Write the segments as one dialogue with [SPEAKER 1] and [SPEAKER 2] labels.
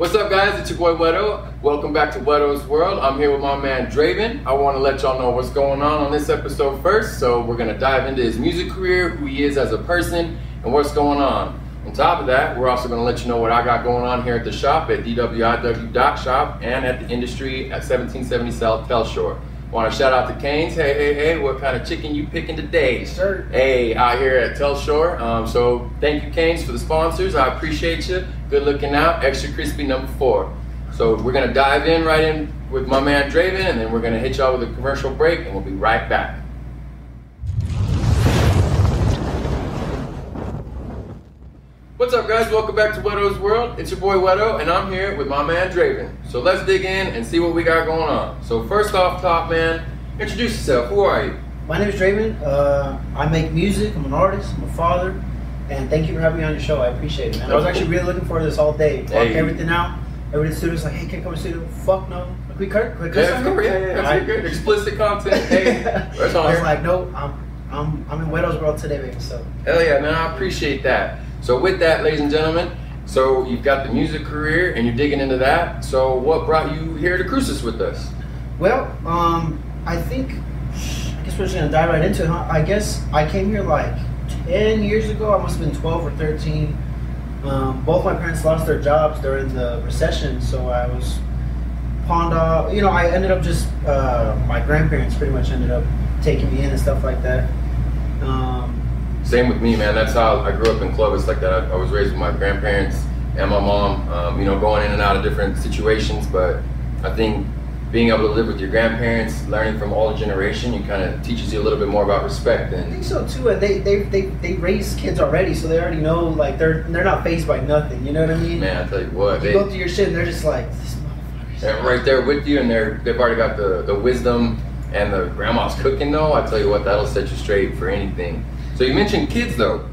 [SPEAKER 1] What's up, guys? It's your boy Whetto. Welcome back to Whetto's World. I'm here with my man Draven. I want to let y'all know what's going on on this episode first. So we're gonna dive into his music career, who he is as a person, and what's going on. On top of that, we're also gonna let you know what I got going on here at the shop at DWIW Doc Shop and at the industry at 1770 South Telshor. Want to shout out to Cane's. Hey, hey, hey, what kind of chicken you picking today?
[SPEAKER 2] Sir.
[SPEAKER 1] Hey, out here at Telshor. Um, so thank you, Cane's, for the sponsors. I appreciate you. Good looking out. Extra crispy number four. So we're gonna dive in right in with my man Draven, and then we're gonna hit y'all with a commercial break, and we'll be right back. What's up, guys? Welcome back to Whetto's World. It's your boy Whetto, and I'm here with my man Draven. So let's dig in and see what we got going on. So first off, top man, introduce yourself. Who are you?
[SPEAKER 2] My name is Draven. Uh, I make music. I'm an artist. I'm a father. And thank you for having me on your show. I appreciate it, man. I was actually really looking forward to this all day. Talk
[SPEAKER 1] Hey.
[SPEAKER 2] everything out. The studio's like, hey, can't come to studio. Fuck no. We cut, we cut
[SPEAKER 1] Yeah, yeah, yeah, yeah. Good. Explicit content. Hey, that's
[SPEAKER 2] I was
[SPEAKER 1] here.
[SPEAKER 2] like, no, I'm, I'm, I'm in Whetto's world today, baby. So,
[SPEAKER 1] Hell yeah, man! I appreciate that. So with that, ladies and gentlemen, so you've got the music career and you're digging into that. So what brought you here to Cruces with us?
[SPEAKER 2] well, um, I think, I guess we're just gonna dive right into it. Huh? I guess I came here like 10 years ago. I must have been 12 or 13. Um, both my parents lost their jobs during the recession, so I was pawned off. You know, I ended up just uh, my grandparents pretty much ended up taking me in and stuff like that. Um,
[SPEAKER 1] Same with me, man. That's how I grew up in Clovis like that. I, I was raised with my grandparents and my mom. Um, you know, going in and out of different situations, but I think being able to live with your grandparents, learning from all the generation, you kind of teaches you a little bit more about respect And I
[SPEAKER 2] think so too. And they, they they they raise kids already, so they already know like they're they're not phased by nothing. You know what I mean?
[SPEAKER 1] man, I tell you what,
[SPEAKER 2] you
[SPEAKER 1] they,
[SPEAKER 2] go through your shit, and they're just like,
[SPEAKER 1] They're right there with you, and they're they've already got the the wisdom and the grandma's cooking though. I tell you what, that'll set you straight for anything. So you mentioned kids though.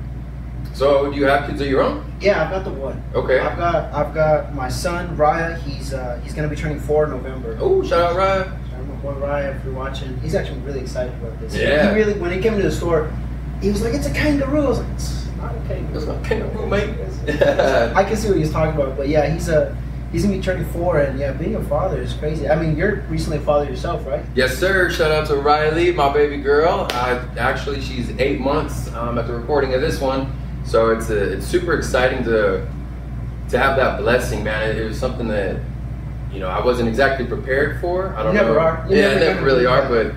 [SPEAKER 1] So do you have kids of your own?
[SPEAKER 2] Yeah, I've got the one.
[SPEAKER 1] Okay.
[SPEAKER 2] I've got I've got my son Raya. He's uh, he's gonna be turning four in November.
[SPEAKER 1] Oh, shout out Ryan.
[SPEAKER 2] Shout out my boy Raya if you're watching. He's actually really excited about this.
[SPEAKER 1] Yeah.
[SPEAKER 2] He really when he came into the store, he was like, "It's a kangaroo." I was like, "It's not a kangaroo."
[SPEAKER 1] That's my kangaroo, mate.
[SPEAKER 2] I can see what he's talking about, but yeah, he's a he's gonna be turning four, and yeah, being a father is crazy. I mean, you're recently a father yourself, right?
[SPEAKER 1] Yes, sir. Shout out to Riley, my baby girl. I, actually, she's eight months um, at the recording of this one, so it's a, it's super exciting to to have that blessing, man. It, it was something that you know I wasn't exactly prepared for. I don't
[SPEAKER 2] You never
[SPEAKER 1] know.
[SPEAKER 2] are. You
[SPEAKER 1] yeah,
[SPEAKER 2] never
[SPEAKER 1] never really are, but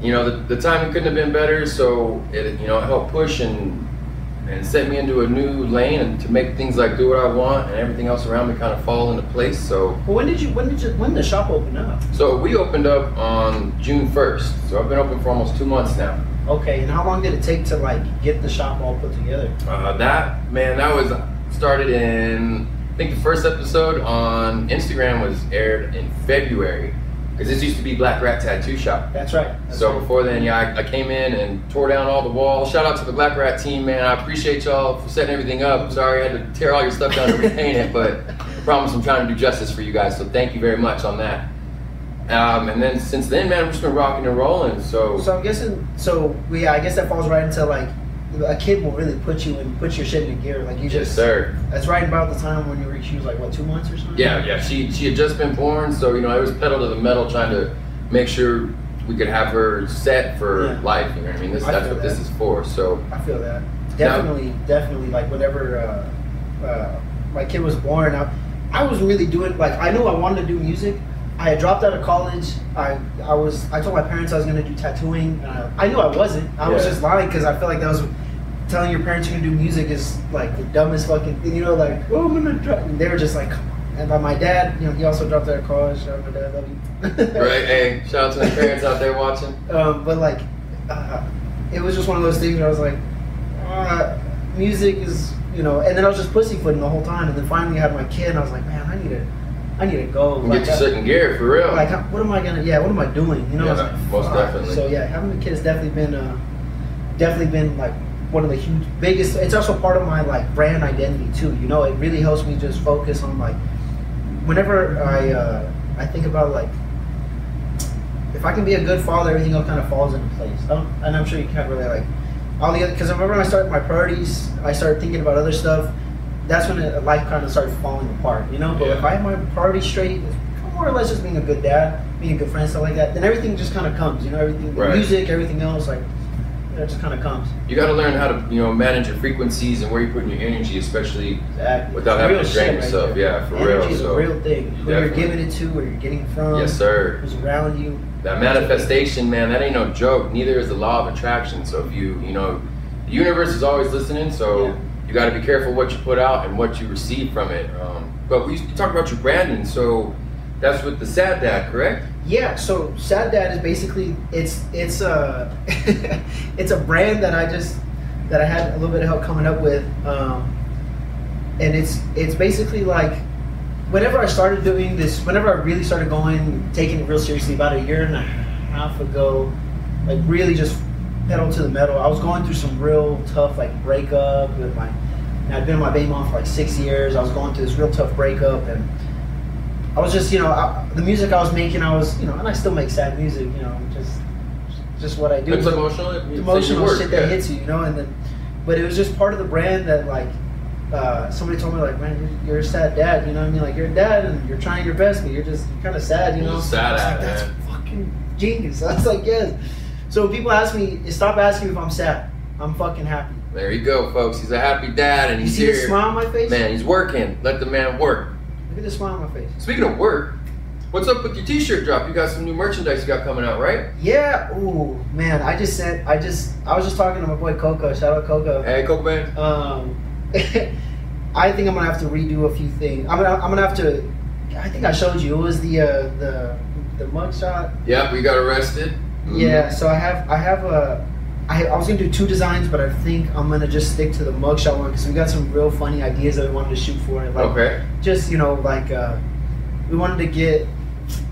[SPEAKER 1] you know the, the timing couldn't have been better. So it you know it helped push and and set me into a new lane and to make things like do what I want and everything else around me kind of fall into place. So
[SPEAKER 2] Well, when did you when did you when did the shop open up?
[SPEAKER 1] so we opened up on June 1st. So I've been open for almost two months now.
[SPEAKER 2] Okay, and how long did it take to like get the shop all put together?
[SPEAKER 1] Uh, that man, that was started in. I think the first episode on Instagram was aired in February because this used to be Black Rat Tattoo Shop.
[SPEAKER 2] That's right. That's
[SPEAKER 1] So
[SPEAKER 2] right.
[SPEAKER 1] before then, yeah, I, I came in and tore down all the walls. Shout out to the Black Rat team, man. I appreciate y'all for setting everything up. Sorry I had to tear all your stuff down to repaint it, but I promise I'm trying to do justice for you guys. So thank you very much on that. Um, and then since then, man, I've just been rocking and rolling. So,
[SPEAKER 2] So I'm guessing. So yeah, I guess that falls right into like a kid will really put you and put your shit in gear. Like you
[SPEAKER 1] yes,
[SPEAKER 2] just.
[SPEAKER 1] sir.
[SPEAKER 2] That's right about the time when you were. She was like what two months or something.
[SPEAKER 1] Yeah, yeah. She she had just been born, so you know I was pedal to the metal trying to make sure we could have her set for
[SPEAKER 2] Yeah.
[SPEAKER 1] life. You know what I mean? This
[SPEAKER 2] I
[SPEAKER 1] that's what this is for. So
[SPEAKER 2] I feel that. Definitely, definitely. Like whenever uh, uh, my kid was born, I, I was really doing like I knew I wanted to do music. I had dropped out of college. I I was I told my parents I was gonna do tattooing. Uh, I knew I wasn't. I was just lying because I feel like that was telling your parents you're gonna do music is like the dumbest fucking thing. You know, like oh I'm gonna try. And they were just like, come on. And by my dad, you know, he also dropped out of college. Shout out my dad, love you.
[SPEAKER 1] right, hey, shout out to the parents out there watching.
[SPEAKER 2] Um, but like, uh, it was just one of those things where I was like, uh, music is, you know, and then I was just pussyfooting the whole time, and then finally I had my kid, and I was like, man, I need to, I need to go. Like,
[SPEAKER 1] get you
[SPEAKER 2] uh,
[SPEAKER 1] second gear for real.
[SPEAKER 2] like, how- what am I gonna? Yeah, what am I doing? You know,
[SPEAKER 1] Yeah,
[SPEAKER 2] like,
[SPEAKER 1] most
[SPEAKER 2] fuck.
[SPEAKER 1] definitely.
[SPEAKER 2] So yeah, having a kid has definitely been, uh, definitely been like one of the huge biggest. It's also part of my like brand identity too. You know, it really helps me just focus on like, whenever I, uh, I think about like if I can be a good father, everything else kind of falls into place. And I'm sure you can't really like all the other because I remember when I started my priorities, I started thinking about other stuff. That's when life kind of started falling apart, you know. But
[SPEAKER 1] Yeah.
[SPEAKER 2] if I have my priorities straight, more or less just being a good dad, being a good friend, stuff like that, then everything just kind of comes, you know. Everything, the
[SPEAKER 1] Right.
[SPEAKER 2] music, everything else, like it just kind of comes.
[SPEAKER 1] You got to learn how to you know manage your frequencies and where you're putting your energy, especially
[SPEAKER 2] Exactly.
[SPEAKER 1] Without having to drain
[SPEAKER 2] right
[SPEAKER 1] yourself,
[SPEAKER 2] there.
[SPEAKER 1] yeah, for
[SPEAKER 2] Energy
[SPEAKER 1] real,
[SPEAKER 2] is
[SPEAKER 1] so
[SPEAKER 2] a real thing. Who you're giving it to, where you're getting it from,
[SPEAKER 1] yes, sir.
[SPEAKER 2] who's around you.
[SPEAKER 1] That manifestation, man, that ain't no joke. Neither is the law of attraction. So if you, you know, the universe is always listening. So
[SPEAKER 2] Yeah.
[SPEAKER 1] You got to be careful what you put out and what you receive from it. Um, but we you talk about your branding. So that's with the Sad Dad, correct?
[SPEAKER 2] Yeah, so Sad Dad is basically it's it's a it's a brand that I just that I had a little bit of help coming up with, um, and it's it's basically like whenever I started doing this, whenever I really started going taking it real seriously about a year and a half ago, like really just pedal to the metal. I was going through some real tough like breakup with my. I'd been with my baby mom for like six years. I was going through this real tough breakup and. I was just, you know, I, the music I was making, I was, you know, and I still make sad music, you know, just, just what I do.
[SPEAKER 1] It's emotional. It's
[SPEAKER 2] emotional
[SPEAKER 1] work,
[SPEAKER 2] shit that
[SPEAKER 1] yeah.
[SPEAKER 2] hits you, you know, and then, but it was just part of the brand that, like, uh, somebody told me, like, man, you're, you're a sad dad, you know what I mean? Like, you're a dad and you're trying your best, but you're just kind of sad, you know?
[SPEAKER 1] sad at
[SPEAKER 2] like, that's fucking genius. I was like, yes. So when people ask me, stop asking me if I'm sad. I'm fucking happy.
[SPEAKER 1] There you go, folks. He's a happy dad, and
[SPEAKER 2] You
[SPEAKER 1] he's
[SPEAKER 2] see the
[SPEAKER 1] here.
[SPEAKER 2] smile on my face?
[SPEAKER 1] Man, he's working. Let the man work.
[SPEAKER 2] Look at the smile on my face.
[SPEAKER 1] Speaking of work, what's up with your T-shirt drop? You got some new merchandise you got coming out, right?
[SPEAKER 2] Yeah. Ooh, man. I just sent. I just. I was just talking to my boy Coco. Shout out Coco.
[SPEAKER 1] Hey, Coke man.
[SPEAKER 2] Um, I think I'm gonna have to redo a few things. I'm gonna. I'm gonna have to. I think I showed you. It was the uh, the the mugshot.
[SPEAKER 1] Yep, we got arrested.
[SPEAKER 2] Yeah. So I have. I have a. I, I was gonna do two designs, but I think I'm gonna just stick to the mugshot one because we got some real funny ideas that we wanted to shoot for it. Like
[SPEAKER 1] Okay.
[SPEAKER 2] just you know like uh, we wanted to get.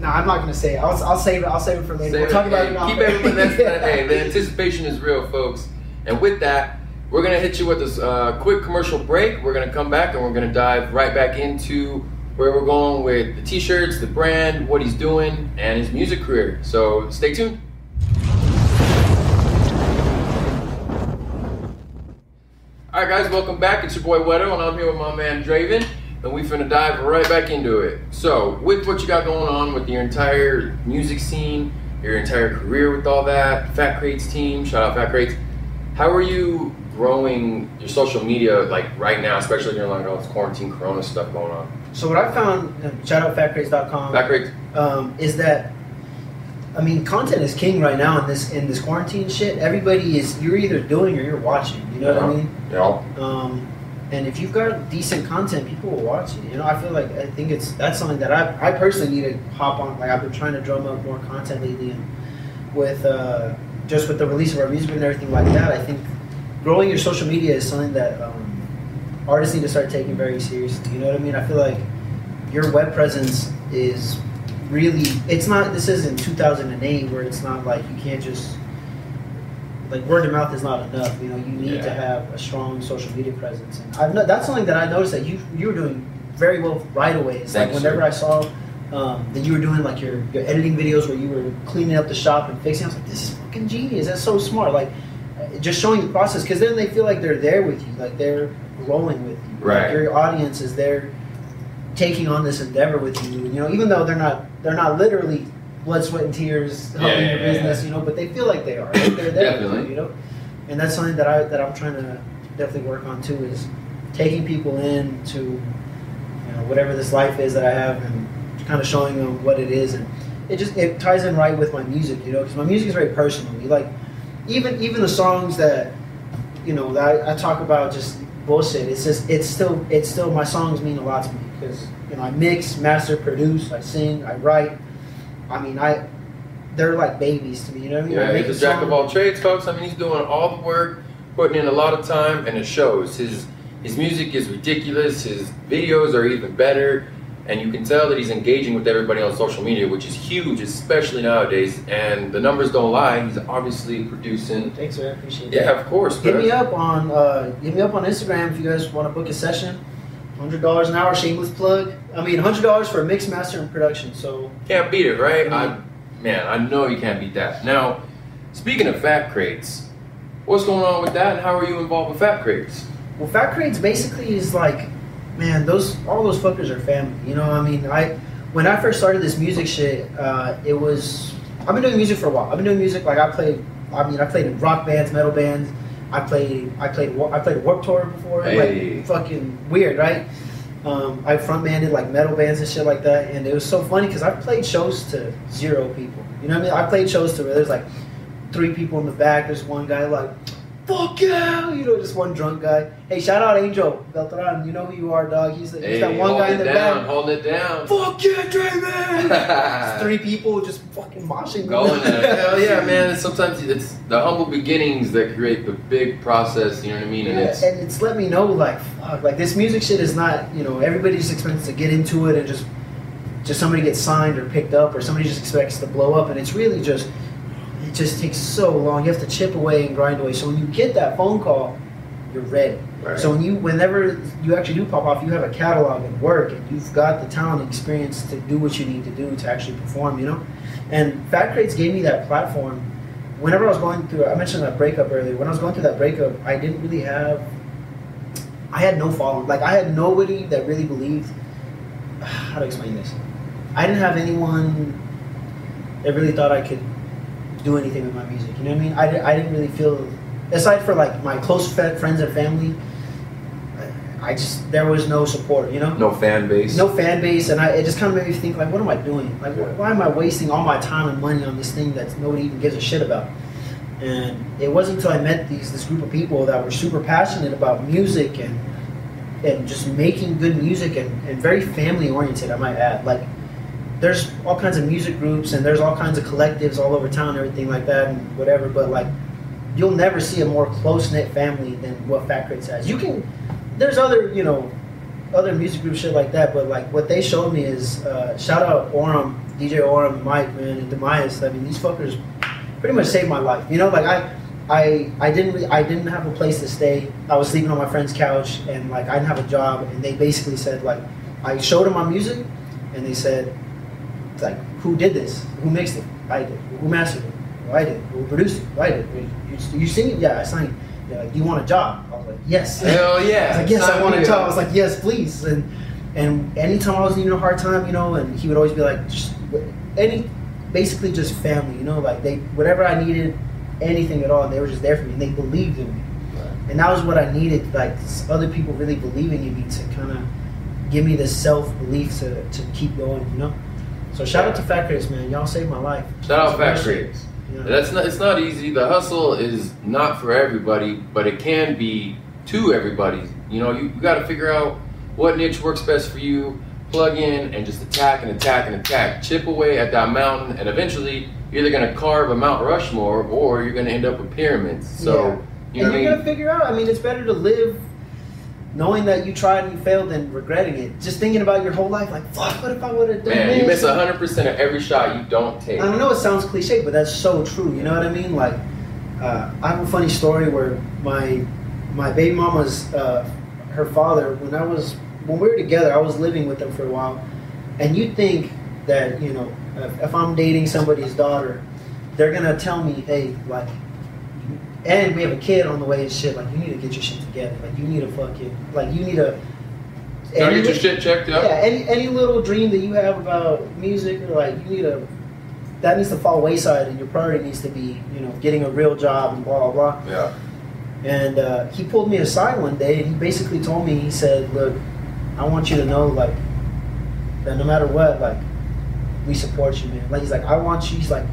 [SPEAKER 2] No, I'm not gonna say it. I'll, I'll save it. I'll save it for later.
[SPEAKER 1] Save
[SPEAKER 2] we'll talk about it.
[SPEAKER 1] Keep everyone. That. Hey, the anticipation is real, folks. And with that, we're gonna hit you with this uh, quick commercial break. We're gonna come back and we're gonna dive right back into where we're going with the t-shirts, the brand, what he's doing, and his music career. So stay tuned. Guys, welcome back. It's your boy Whetto, and I'm here with my man Draven, and we finna dive right back into it. So, with what you got going on with your entire music scene, your entire career with all that, Fat Crates team, shout out Fat Crates. How are you growing your social media like right now, especially during like all this quarantine Corona stuff going on?
[SPEAKER 2] So what I found, shout out fatcrates.com.
[SPEAKER 1] Fat Crates,
[SPEAKER 2] um, is that I mean content is king right now in this in this quarantine shit. Everybody is you're either doing or you're watching. You know what I mean?
[SPEAKER 1] know,
[SPEAKER 2] Um, and if you've got decent content, people will watch it. You know, I feel like I think it's that's something that I I personally need to hop on. Like I've been trying to drum up more content lately, and with uh, just with the release of our music and everything like that, I think growing your social media is something that um, artists need to start taking very seriously. You know what I mean? I feel like your web presence is really it's not this isn't 2008 where it's not like you can't just like word of mouth is not enough you know you need to have a strong social media presence. And I've no, that's something that I noticed that you you were doing very well right away. It's like whenever. I saw um, that you were doing like your, your editing videos where you were cleaning up the shop and fixing I was like this is fucking genius. That's so smart. Like uh, just showing the process because then they feel like they're there with you like they're growing with you.
[SPEAKER 1] Right.
[SPEAKER 2] like your audience is there taking on this endeavor with you. You know, even though they're not they're not literally blood, sweat, and tears helping
[SPEAKER 1] Yeah,
[SPEAKER 2] your business.
[SPEAKER 1] yeah.
[SPEAKER 2] You know, but they feel like they are. Like they're there.
[SPEAKER 1] Definitely.
[SPEAKER 2] you, you know, and that's something that I that I'm trying to definitely work on too. Is taking people in to you know whatever this life is that I have and kind of showing them what it is and it just it ties in right with my music. You know, because my music is very personal. You like even even the songs that you know that I, I talk about just bullshit. It's just it's still it's still my songs mean a lot to me because you know I mix, master, produce, I sing, I write. I mean I they're like babies to me. You know what I mean? I
[SPEAKER 1] yeah,
[SPEAKER 2] make
[SPEAKER 1] he's
[SPEAKER 2] a
[SPEAKER 1] jack of all trades, folks. I mean, he's doing all the work, putting in a lot of time, and it shows. His his music is ridiculous. His videos are even better, and you can tell that he's engaging with everybody on social media, which is huge, especially nowadays. And the numbers don't lie. He's obviously producing.
[SPEAKER 2] Thanks, man. I appreciate that.
[SPEAKER 1] Yeah, of course.
[SPEAKER 2] Hit me up on uh, hit me up on Instagram if you guys want to book a session. Hundred dollars an hour, shameless plug. I mean, hundred dollars for a mix, master, and production. So
[SPEAKER 1] Can't beat it, right? I,
[SPEAKER 2] Mhm.
[SPEAKER 1] man, I know you can't beat that. Now, speaking of fat crates, what's going on with that, and how are you involved with fat crates?
[SPEAKER 2] Well, Fat Crates basically is like man, those all those fuckers are family. You know, I mean, I when I first started this music shit, uh, it was I've been doing music for a while. I've been doing music like I played. I mean, I played in rock bands, metal bands. I played I played I played Warped Tour before.
[SPEAKER 1] Hey.
[SPEAKER 2] Like fucking weird, right? Um, I frontmanded like metal bands and shit like that, and it was so funny because I played shows to zero people. You know what I mean? I played shows to where there's like three people in the back. There's one guy like, "Fuck yeah!" You know, just one drunk guy. Hey, shout out Angel Beltran. You know who you are, dog. He's, the, he's
[SPEAKER 1] Hey,
[SPEAKER 2] that one guy in the
[SPEAKER 1] down,
[SPEAKER 2] back.
[SPEAKER 1] holding it down.
[SPEAKER 2] Fuck yeah! It's three people just fucking moshing.
[SPEAKER 1] Going at it. Hell yeah, man. And sometimes it's the humble beginnings that create the big process, you know what I mean? And it's
[SPEAKER 2] and it's let me know like fuck, like this music shit is not you know everybody just expects to get into it and just just somebody gets signed or picked up or somebody just expects to blow up and it's really just it just takes so long you have to chip away and grind away so when you get that phone call you're ready
[SPEAKER 1] Right.
[SPEAKER 2] so when you whenever you actually do pop off you have a catalog and work and you've got the talent and experience to do what you need to do to actually perform you know and fat crates gave me that platform whenever I was going through, I mentioned that breakup earlier. When I was going through that breakup, I didn't really have, I had no following. Like I had nobody that really believed. How to explain this? I didn't have anyone that really thought I could do anything with my music. You know what I mean? I, I didn't really feel, aside for like my close friends and family, I just there was no support. You know?
[SPEAKER 1] no fan base.
[SPEAKER 2] no fan base, and I, it just kind of made me think like, what am I doing? Like, wh- why am I wasting all my time and money on this thing that nobody even gives a shit about? And it wasn't until I met these this group of people that were super passionate about music and and just making good music and, and very family oriented. I might add, like, there's all kinds of music groups and there's all kinds of collectives all over town, and everything like that, and whatever. But like, you'll never see a more close knit family than what Fat Crates has. You can, there's other you know other music groups shit like that, but like what they showed me is uh, shout out Orem, DJ Orem, Mike, man, and Demias. I mean, these fuckers pretty much saved my life. You know, like I, I, I didn't, I didn't have a place to stay. I was sleeping on my friend's couch, and like I didn't have a job. And they basically said like, I showed them my music, and they said, like, who did this? Who mixed it? I did. Who mastered it? Well, I did. Who produced it? I did. You, you sing it? Yeah, I sang it. They're like, do you want a job? I was like, yes.
[SPEAKER 1] Hell
[SPEAKER 2] I
[SPEAKER 1] yeah.
[SPEAKER 2] was like, yes, I want a job. I was like, yes, please. And and anytime I was needing a hard time, you know, and he would always be like, just, any, basically just family, you know, like they, whatever I needed, anything at all, they were just there for me and they believed in me. And that was what I needed, like other people really believing in me to kind of give me the self belief to, to keep going, you know. So shout out to Fat man. Y'all saved my life.
[SPEAKER 1] Shout out Fat
[SPEAKER 2] real Yeah.
[SPEAKER 1] That's not. It's not easy. The hustle is not for everybody, but it can be to everybody. You know, you, you got to figure out what niche works best for you. Plug in and just attack and attack and attack. Chip away at that mountain, and eventually you're either gonna carve a Mount Rushmore or you're gonna end up with pyramids. So you know
[SPEAKER 2] and you're gonna figure out. I mean, it's better to live knowing that you tried and you failed and regretting it. Just thinking about your whole life, like, fuck, what if I would have done
[SPEAKER 1] Man,
[SPEAKER 2] this?
[SPEAKER 1] you miss hundred percent of every shot you don't take.
[SPEAKER 2] I don't know. It sounds cliche, but that's so true. You know what I mean? Like, uh, I have a funny story where my my baby mama's uh, her father when I was when we were together, I was living with them for a while, and you think that you know if, if I'm dating somebody's daughter, they're gonna tell me, hey, like. And we have a kid on the way and shit. Like you need to get your shit together. Like you need to fucking like you need to.
[SPEAKER 1] Gotta
[SPEAKER 2] and
[SPEAKER 1] get your shit checked
[SPEAKER 2] yeah, any any little dream that you have about music, or like you need to, that needs to fall wayside, and your priority needs to be, you know, getting a real job and blah blah blah.
[SPEAKER 1] Yeah.
[SPEAKER 2] And uh, he pulled me aside one day, and he basically told me, he said, "Look, I want you to know, like, that no matter what, like, we support you, man. Like, he's like, I want you. He's like,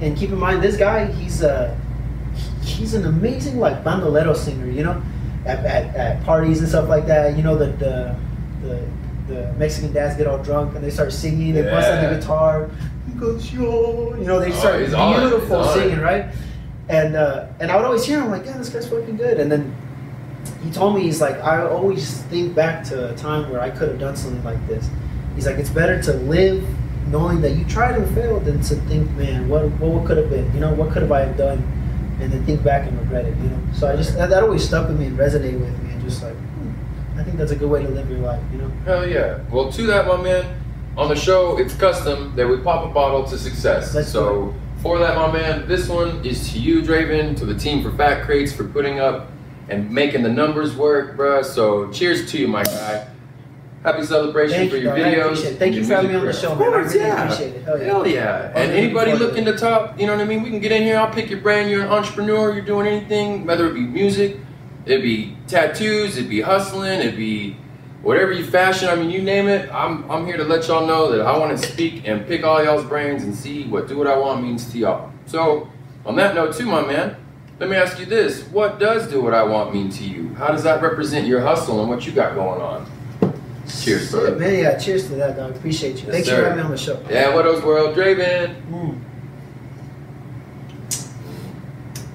[SPEAKER 2] and keep in mind, this guy, he's uh, he's an amazing like bandolero singer, you know, at, at, at parties and stuff like that. You know, the the the, the Mexican dads get all drunk and they start singing. They bust out the guitar. Yo, you know, they
[SPEAKER 1] Oh,
[SPEAKER 2] start
[SPEAKER 1] it.
[SPEAKER 2] beautiful
[SPEAKER 1] on
[SPEAKER 2] singing, right? And uh, and I would always hear him like, yeah, this guy's fucking good. And then he told me he's like, I always think back to a time where I could have done something like this. He's like, it's better to live knowing that you tried and failed than to think, man, what what could have been? You know, what could have I have done? And then think back and regret it. You know. So I just that, that always stuck with me and resonated with me, and just like, hmm, I think that's a good way to live your life. You know.
[SPEAKER 1] Hell yeah. Well, to that, my man, on the show, it's custom that we pop a bottle to success.
[SPEAKER 2] Let's
[SPEAKER 1] so, for that, my man, this one is to you, Draven, to the team for Fat Crates for putting up and making the numbers work, bruh. So, cheers to you, my guy. Happy celebration
[SPEAKER 2] Thank
[SPEAKER 1] for
[SPEAKER 2] you,
[SPEAKER 1] your
[SPEAKER 2] dog.
[SPEAKER 1] Videos.
[SPEAKER 2] it. Thank you for having me on the show, man. I
[SPEAKER 1] Of course,
[SPEAKER 2] really
[SPEAKER 1] yeah.
[SPEAKER 2] appreciate it. Hell yeah.
[SPEAKER 1] Hell yeah. And
[SPEAKER 2] really
[SPEAKER 1] anybody
[SPEAKER 2] looking
[SPEAKER 1] to talk, you know what I mean? We can get in here. I'll pick your brain. You're an entrepreneur. You're doing anything, whether it be music, it'd be tattoos, it'd be hustling, it'd be whatever you fashion. I mean, you name it. I'm, I'm here to let y'all know that I want to speak and pick all y'all's brains and see what do what I want means to y'all. So, on that note, too, my man, let me ask you this. What does do what I want mean to you? How does that represent your hustle and what you got going on? Cheers,
[SPEAKER 2] Shit,
[SPEAKER 1] brother.
[SPEAKER 2] man. Yeah, cheers to that, dog. Appreciate you.
[SPEAKER 1] Yes,
[SPEAKER 2] Thank you
[SPEAKER 1] sir.
[SPEAKER 2] for having me on the show.
[SPEAKER 1] Yeah, what else, World, Draven.
[SPEAKER 2] Mm.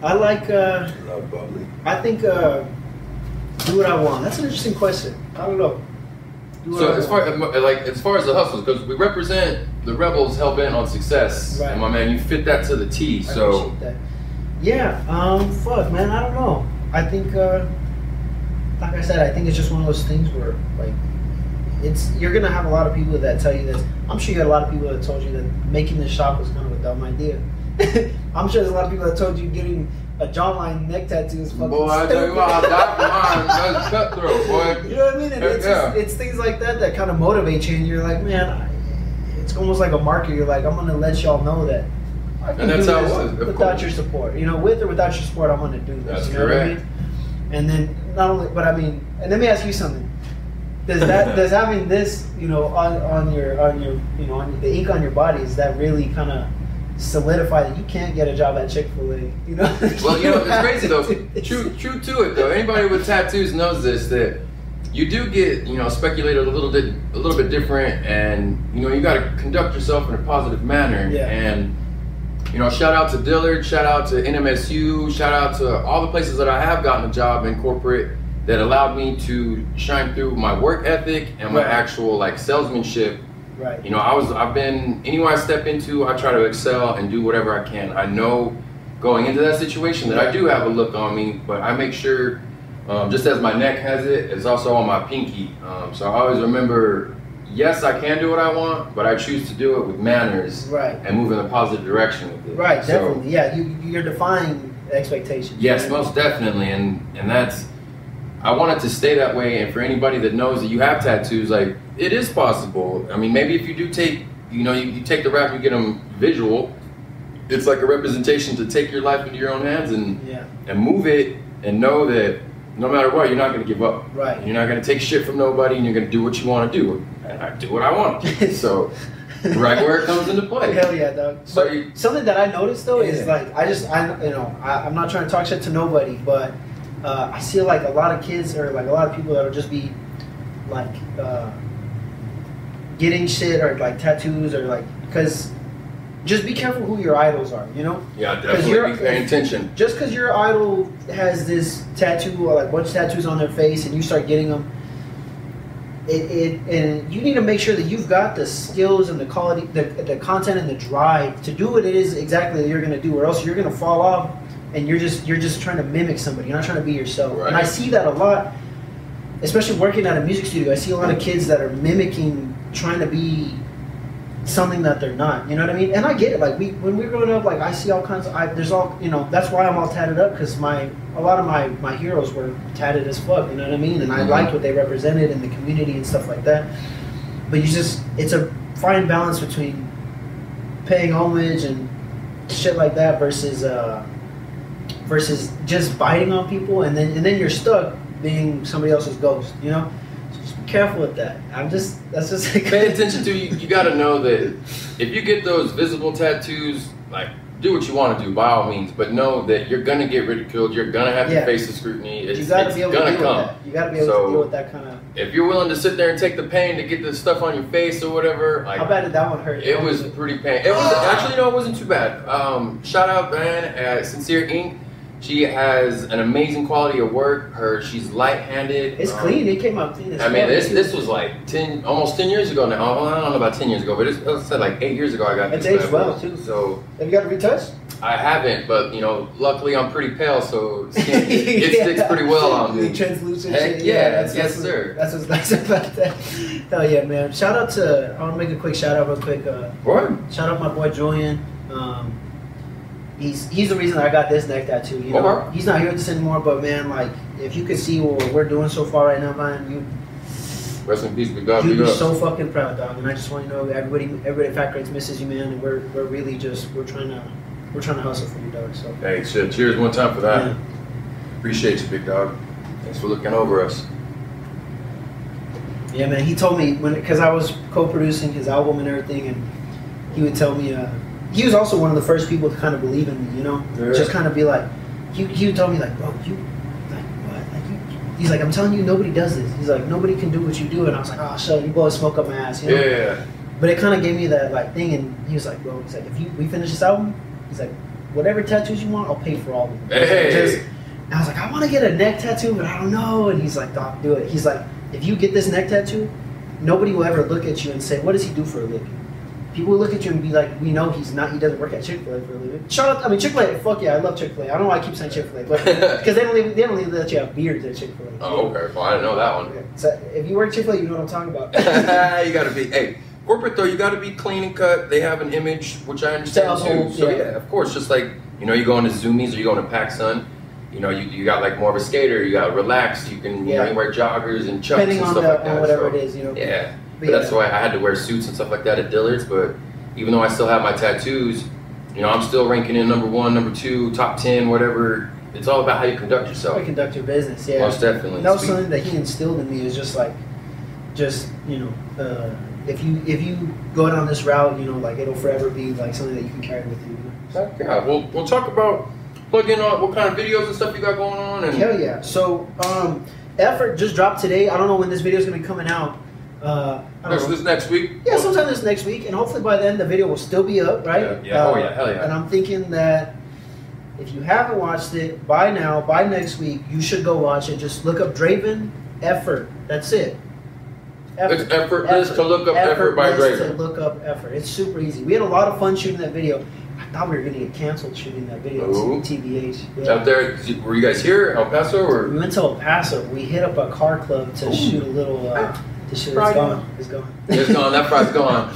[SPEAKER 2] I like. uh
[SPEAKER 3] Love bubbly.
[SPEAKER 2] I think. uh Do what I want. That's an interesting question. I don't know. Do what
[SPEAKER 1] So as far like as far as the hustles, because we represent the rebels hell bent on success,
[SPEAKER 2] Right.
[SPEAKER 1] and my man, you fit that to the T. So
[SPEAKER 2] appreciate that. Yeah, um, fuck, man, I don't know. I think, uh, like I said, I think it's just one of those things where, like, it's you're gonna have a lot of people that tell you this. I'm sure you had a lot of people that told you that making this shop was kind of a dumb idea. I'm sure there's a lot of people that told you getting a jawline neck tattoo is fucking
[SPEAKER 1] boy, I tell you what, I'll die for mine. That's cutthroat, boy.
[SPEAKER 2] You know what I mean? And it's,
[SPEAKER 1] Yeah.
[SPEAKER 2] just, it's things like that that kind of motivate you, and you're like, man, I, it's almost like a marker. You're like, I'm gonna let y'all know that.
[SPEAKER 1] And that's how it was,
[SPEAKER 2] without
[SPEAKER 1] course.
[SPEAKER 2] your support. You know, with or without your support, I'm gonna do this.
[SPEAKER 1] That's
[SPEAKER 2] you know what I
[SPEAKER 1] correct.
[SPEAKER 2] mean? And then not only, but I mean, and let me ask you something. Does that does having this, you know, on, on your on your you know on the ink on your body, is that really kind of solidify that you can't get a job at Chick Fil A? You know.
[SPEAKER 1] Well, you know, it's crazy though. True, true to it though. Anybody with tattoos knows this that you do get, you know, speculated a little bit, a little bit different, and you know, you got to conduct yourself in a positive manner.
[SPEAKER 2] Yeah.
[SPEAKER 1] And you know, shout out to Dillard, shout out to NMSU, shout out to all the places that I have gotten a job in corporate that allowed me to shine through my work ethic and my
[SPEAKER 2] Right.
[SPEAKER 1] actual like salesmanship
[SPEAKER 2] Right.
[SPEAKER 1] you know, I was I've been anywhere I step into, I try to excel and do whatever I can. I know going into that situation that I do have a look on me, but I make sure, um, just as my neck has it, it's also on my pinky. Um, so I always remember, yes, I can do what I want, but I choose to do it with manners
[SPEAKER 2] Right.
[SPEAKER 1] and move in a positive direction with it.
[SPEAKER 2] Right,
[SPEAKER 1] So,
[SPEAKER 2] definitely. Yeah, you you're defying expectations.
[SPEAKER 1] Yes, most definitely, and and that's. I want it to stay that way, and for anybody that knows that you have tattoos, like it is possible. I mean, maybe if you do take, you know, you, you take the rap, you get them visual. It's like a representation to take your life into your own hands and
[SPEAKER 2] Yeah.
[SPEAKER 1] and move it, and know that no matter what, you're not going to give up.
[SPEAKER 2] Right.
[SPEAKER 1] You're not going to take shit from nobody, and you're going to do what you want to do. And I do what I want. so, right where it comes into play.
[SPEAKER 2] Hell yeah, dog.
[SPEAKER 1] So you-
[SPEAKER 2] something that I noticed though is like I just I you know I, I'm not trying to talk shit to nobody, but uh, I see like a lot of kids or like a lot of people that'll just be like uh, getting shit or like tattoos or like because just be careful who your idols are, you know.
[SPEAKER 1] Yeah, definitely
[SPEAKER 2] you're-
[SPEAKER 1] be paying attention.
[SPEAKER 2] Just because your idol has this tattoo or like bunch of tattoos on their face and you start getting them, it, it and you need to make sure that you've got the skills and the quality, the, the content and the drive to do what it is exactly that you're going to do, or else you're going to fall off and you're just you're just trying to mimic somebody. You're not trying to be yourself.
[SPEAKER 1] Right.
[SPEAKER 2] And I see that a lot, especially working at a music studio. I see a lot of kids that are mimicking, trying to be something that they're not. You know what I mean? And I get it. Like we, when we were growing up, like I see all kinds of. I, there's all you know. That's why I'm all tatted up because my a lot of my my heroes were tatted as fuck. You know what I mean? And I
[SPEAKER 1] Mhm.
[SPEAKER 2] liked what they represented in the community and stuff like that. But you just, it's a fine balance between paying homage and shit like that versus uh versus just biting on people and then and then you're stuck being somebody else's ghost. You know? So just be careful with that. I'm just that's just like
[SPEAKER 1] pay attention to you, you got to know that if you get those visible tattoos like do what you want to do by all means but know that you're gonna get ridiculed you're gonna have
[SPEAKER 2] Yeah.
[SPEAKER 1] to face the scrutiny it's,
[SPEAKER 2] you gotta
[SPEAKER 1] it's
[SPEAKER 2] be able to
[SPEAKER 1] gonna
[SPEAKER 2] deal
[SPEAKER 1] come
[SPEAKER 2] with that. You gotta be able
[SPEAKER 1] So-
[SPEAKER 2] to deal with that kind of.
[SPEAKER 1] if you're willing to sit there and take the pain to get the stuff on your face or whatever like
[SPEAKER 2] How bad did that one hurt?
[SPEAKER 1] it was pretty pain it was actually no it wasn't too bad um, shout out man at sincere ink she has an amazing quality of work her she's light-handed
[SPEAKER 2] It's
[SPEAKER 1] um,
[SPEAKER 2] clean. It came out clean.
[SPEAKER 1] I mean, this
[SPEAKER 2] too.
[SPEAKER 1] this was like ten, almost ten years ago now. I don't know about ten years ago, but it's, said like eight years ago I got
[SPEAKER 2] It's
[SPEAKER 1] this.
[SPEAKER 2] aged well, too.
[SPEAKER 1] So
[SPEAKER 2] Have you got it retouched?
[SPEAKER 1] I haven't, but you know, luckily I'm pretty pale, so skin, it sticks pretty well on me.
[SPEAKER 2] translucent
[SPEAKER 1] Heck
[SPEAKER 2] shit.
[SPEAKER 1] yeah,
[SPEAKER 2] that's,
[SPEAKER 1] yes,
[SPEAKER 2] that's what-
[SPEAKER 1] sir.
[SPEAKER 2] That's what's nice about that. Hell yeah, man. Shout out to. I want to make a quick shout out, real quick. Uh,
[SPEAKER 1] What?
[SPEAKER 2] shout out my boy Julian. Um, he's he's the reason I got this neck tattoo. You know,
[SPEAKER 1] Okay.
[SPEAKER 2] he's not here with us anymore, but man, like if you could see what we're doing so far right now, man, you
[SPEAKER 1] Rest in peace, big dog.
[SPEAKER 2] You'd be so fucking proud, dog. And I just want to know everybody, everybody at Fat Crates misses you, man. And we're, we're really just, we're trying to, we're trying to hustle for you, dog. So.
[SPEAKER 1] Hey, shit. Cheers one time for that.
[SPEAKER 2] Yeah.
[SPEAKER 1] Appreciate you, big dog. Thanks for looking over us.
[SPEAKER 2] Yeah, man. He told me when because I was co-producing his album and everything, and he would tell me. Uh, he was also one of the first people to kind of believe in me, you know,
[SPEAKER 1] Yeah.
[SPEAKER 2] just kind of be like, he, he would tell me like, bro, you, like what? Like you, he's like, I'm telling you, nobody does this. He's like, nobody can do what you do, and I was like, oh, shut, you blowing smoke up my ass, you know.
[SPEAKER 1] Yeah.
[SPEAKER 2] But it kind of gave me that like thing, and he was like, bro, he's like, if you we finish this album, he's like, whatever tattoos you want, I'll pay for all of them.
[SPEAKER 1] Hey.
[SPEAKER 2] Just- and I was like, I want to get a neck tattoo, but I don't know. And he's like, Doc, do it. He's like, if you get this neck tattoo, nobody will ever look at you and say, what does he do for a living? People will look at you and be like, we know he's not, he doesn't work at Chick Fil A for a living. Shout out, I mean Chick Fil A, fuck yeah, I love Chick Fil A. I don't know why I keep saying Chick Fil A, but because they don't even they don't even let you have beards at Chick Fil A.
[SPEAKER 1] Oh, okay. Well, I didn't know that one.
[SPEAKER 2] So if you work Chick Fil A, you know what I'm talking about.
[SPEAKER 1] you gotta be hey corporate though you gotta be clean and cut they have an image which i understand
[SPEAKER 2] To
[SPEAKER 1] too so
[SPEAKER 2] yeah.
[SPEAKER 1] yeah. of course just like you know you go into Zumiez or you go into PacSun, you know you, you got like more of a skater you got relaxed you can you know you wear joggers and chucks
[SPEAKER 2] Depending
[SPEAKER 1] and stuff
[SPEAKER 2] the,
[SPEAKER 1] like
[SPEAKER 2] on
[SPEAKER 1] that
[SPEAKER 2] whatever
[SPEAKER 1] so,
[SPEAKER 2] it is, you know.
[SPEAKER 1] yeah
[SPEAKER 2] But
[SPEAKER 1] that's why i had to wear suits and stuff like that at dillard's but even though i still have my tattoos you know i'm still ranking in number one number two top 10 whatever. It's all about how you conduct
[SPEAKER 2] How
[SPEAKER 1] yourself.
[SPEAKER 2] To conduct your business, yeah.
[SPEAKER 1] most definitely.
[SPEAKER 2] That was something that he instilled in me is just like just you know uh, if you if you go down this route you know like it'll forever be like something that you can carry with you, you
[SPEAKER 1] yeah we'll, we'll talk about plug in on what kind of videos and stuff you got going on and
[SPEAKER 2] hell yeah. So um effort just dropped today. I don't know when this video is going to be coming out uh
[SPEAKER 1] this, this next week
[SPEAKER 2] yeah sometime this next week and hopefully by then the video will still be up right
[SPEAKER 1] Yeah, yeah. Oh,
[SPEAKER 2] Uh,
[SPEAKER 1] yeah. Hell yeah.
[SPEAKER 2] and i'm thinking that if you haven't watched it by now by next week you should go watch it just look up draven effort that's it Effort.
[SPEAKER 1] It's effortless to look up effort by Draven.
[SPEAKER 2] to look up effort. It's super easy. We had a lot of fun shooting that video. I thought we were gonna get canceled shooting that video.
[SPEAKER 1] Ooh.
[SPEAKER 2] TBH.
[SPEAKER 1] Out
[SPEAKER 2] Yeah.
[SPEAKER 1] there, were you guys here, in El Paso,
[SPEAKER 2] We went to El Paso. We hit up a car club to
[SPEAKER 1] Ooh.
[SPEAKER 2] shoot a little. Uh, to shoot. It's
[SPEAKER 1] Friday.
[SPEAKER 2] gone. It's gone.
[SPEAKER 1] It's gone. That pride's gone.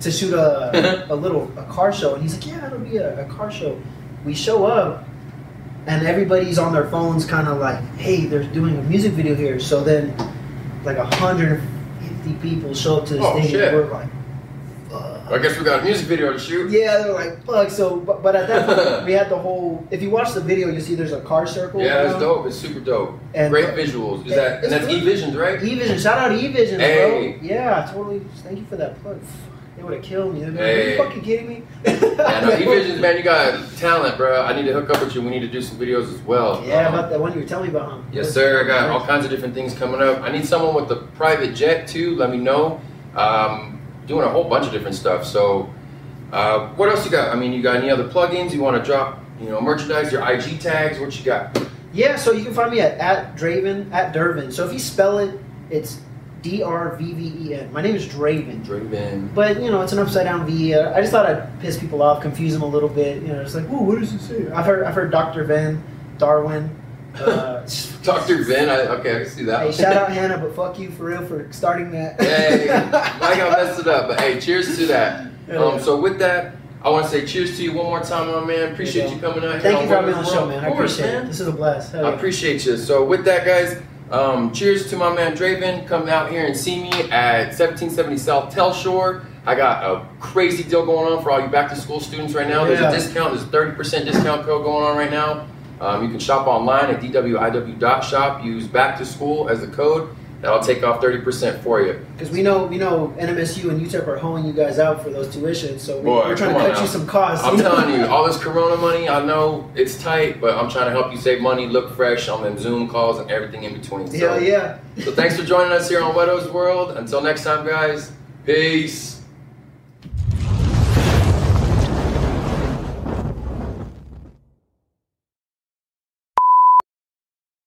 [SPEAKER 2] to shoot a, a little a car show, and he's like, "Yeah, it'll be a, a car show." We show up, and everybody's on their phones, kind of like, "Hey, they're doing a music video here." So then, like a hundred and fifty people show up to the
[SPEAKER 1] Oh,
[SPEAKER 2] stage,
[SPEAKER 1] shit.
[SPEAKER 2] and we're like, "Fuck."
[SPEAKER 1] I guess we got a music video to shoot.
[SPEAKER 2] Yeah, they're like, "Fuck." So, but, but at that point, we had the whole. If you watch the video, you see there's a car circle.
[SPEAKER 1] Yeah,
[SPEAKER 2] around.
[SPEAKER 1] dope. It's super dope.
[SPEAKER 2] And
[SPEAKER 1] Great visuals. Is that and that's
[SPEAKER 2] It's-
[SPEAKER 1] E-Visions, right?
[SPEAKER 2] E-Vision, shout out to E-Vision,
[SPEAKER 1] Hey.
[SPEAKER 2] bro. Yeah, totally. Thank you for that plug. They would have killed me. Like, Are you fucking kidding me?
[SPEAKER 1] Yeah, no, E-Visions, man, you got talent, bro. I need to hook up with you. We need to do some videos as well.
[SPEAKER 2] Yeah,
[SPEAKER 1] Um,
[SPEAKER 2] about that one you were telling me about, huh?
[SPEAKER 1] Yes, sir. I got all kinds of different things coming up. I need someone with a private jet too. Let me know. Um, doing a whole bunch of different stuff. So, uh, what else you got? I mean, you got any other plugins you want to drop? You know, merchandise, your IG tags. What you got?
[SPEAKER 2] Yeah, so you can find me at, at Draven, at Dervin. So if you spell it, it's D R V V E N. My name is Draven.
[SPEAKER 1] Draven.
[SPEAKER 2] But, you know, it's an upside down V. Uh, just thought I'd piss people off, confuse them a little bit. You know, it's like, ooh, what does it say? I've heard, I've heard Dr. Ven, Darwin. Uh,
[SPEAKER 1] Dr. Vin. I, okay, I can see that.
[SPEAKER 2] hey, shout out Hannah, but fuck you for real for starting that.
[SPEAKER 1] hey, I got messed it up, but hey, cheers to that. Um, so with that, I want to say cheers to you one more time, my man. Appreciate you coming out here.
[SPEAKER 2] Thank you for having me on the show, man.
[SPEAKER 1] Of
[SPEAKER 2] I
[SPEAKER 1] course,
[SPEAKER 2] appreciate
[SPEAKER 1] man.
[SPEAKER 2] it. This is a blast. Hell
[SPEAKER 1] I
[SPEAKER 2] yeah.
[SPEAKER 1] appreciate you. So with that, guys, um, cheers to my man Draven. Come out here and see me at 1770 South Telshor. I got a crazy deal going on for all you back to school students right now. There's
[SPEAKER 2] Yeah.
[SPEAKER 1] a discount. There's a 30% discount code going on right now. Um, you can shop online at dwiw.shop. Use back to school as the code. That'll take off 30% for you.
[SPEAKER 2] Because we know we know NMSU and UTEP are hoeing you guys out for those tuitions, so we, we're trying to cut you some costs.
[SPEAKER 1] I'm telling you, all this Corona money, I know it's tight, but I'm trying to help you save money, look fresh on them Zoom calls and everything in between. So,
[SPEAKER 2] Hell yeah.
[SPEAKER 1] so thanks for joining us here on Whetto's World. Until next time, guys. Peace.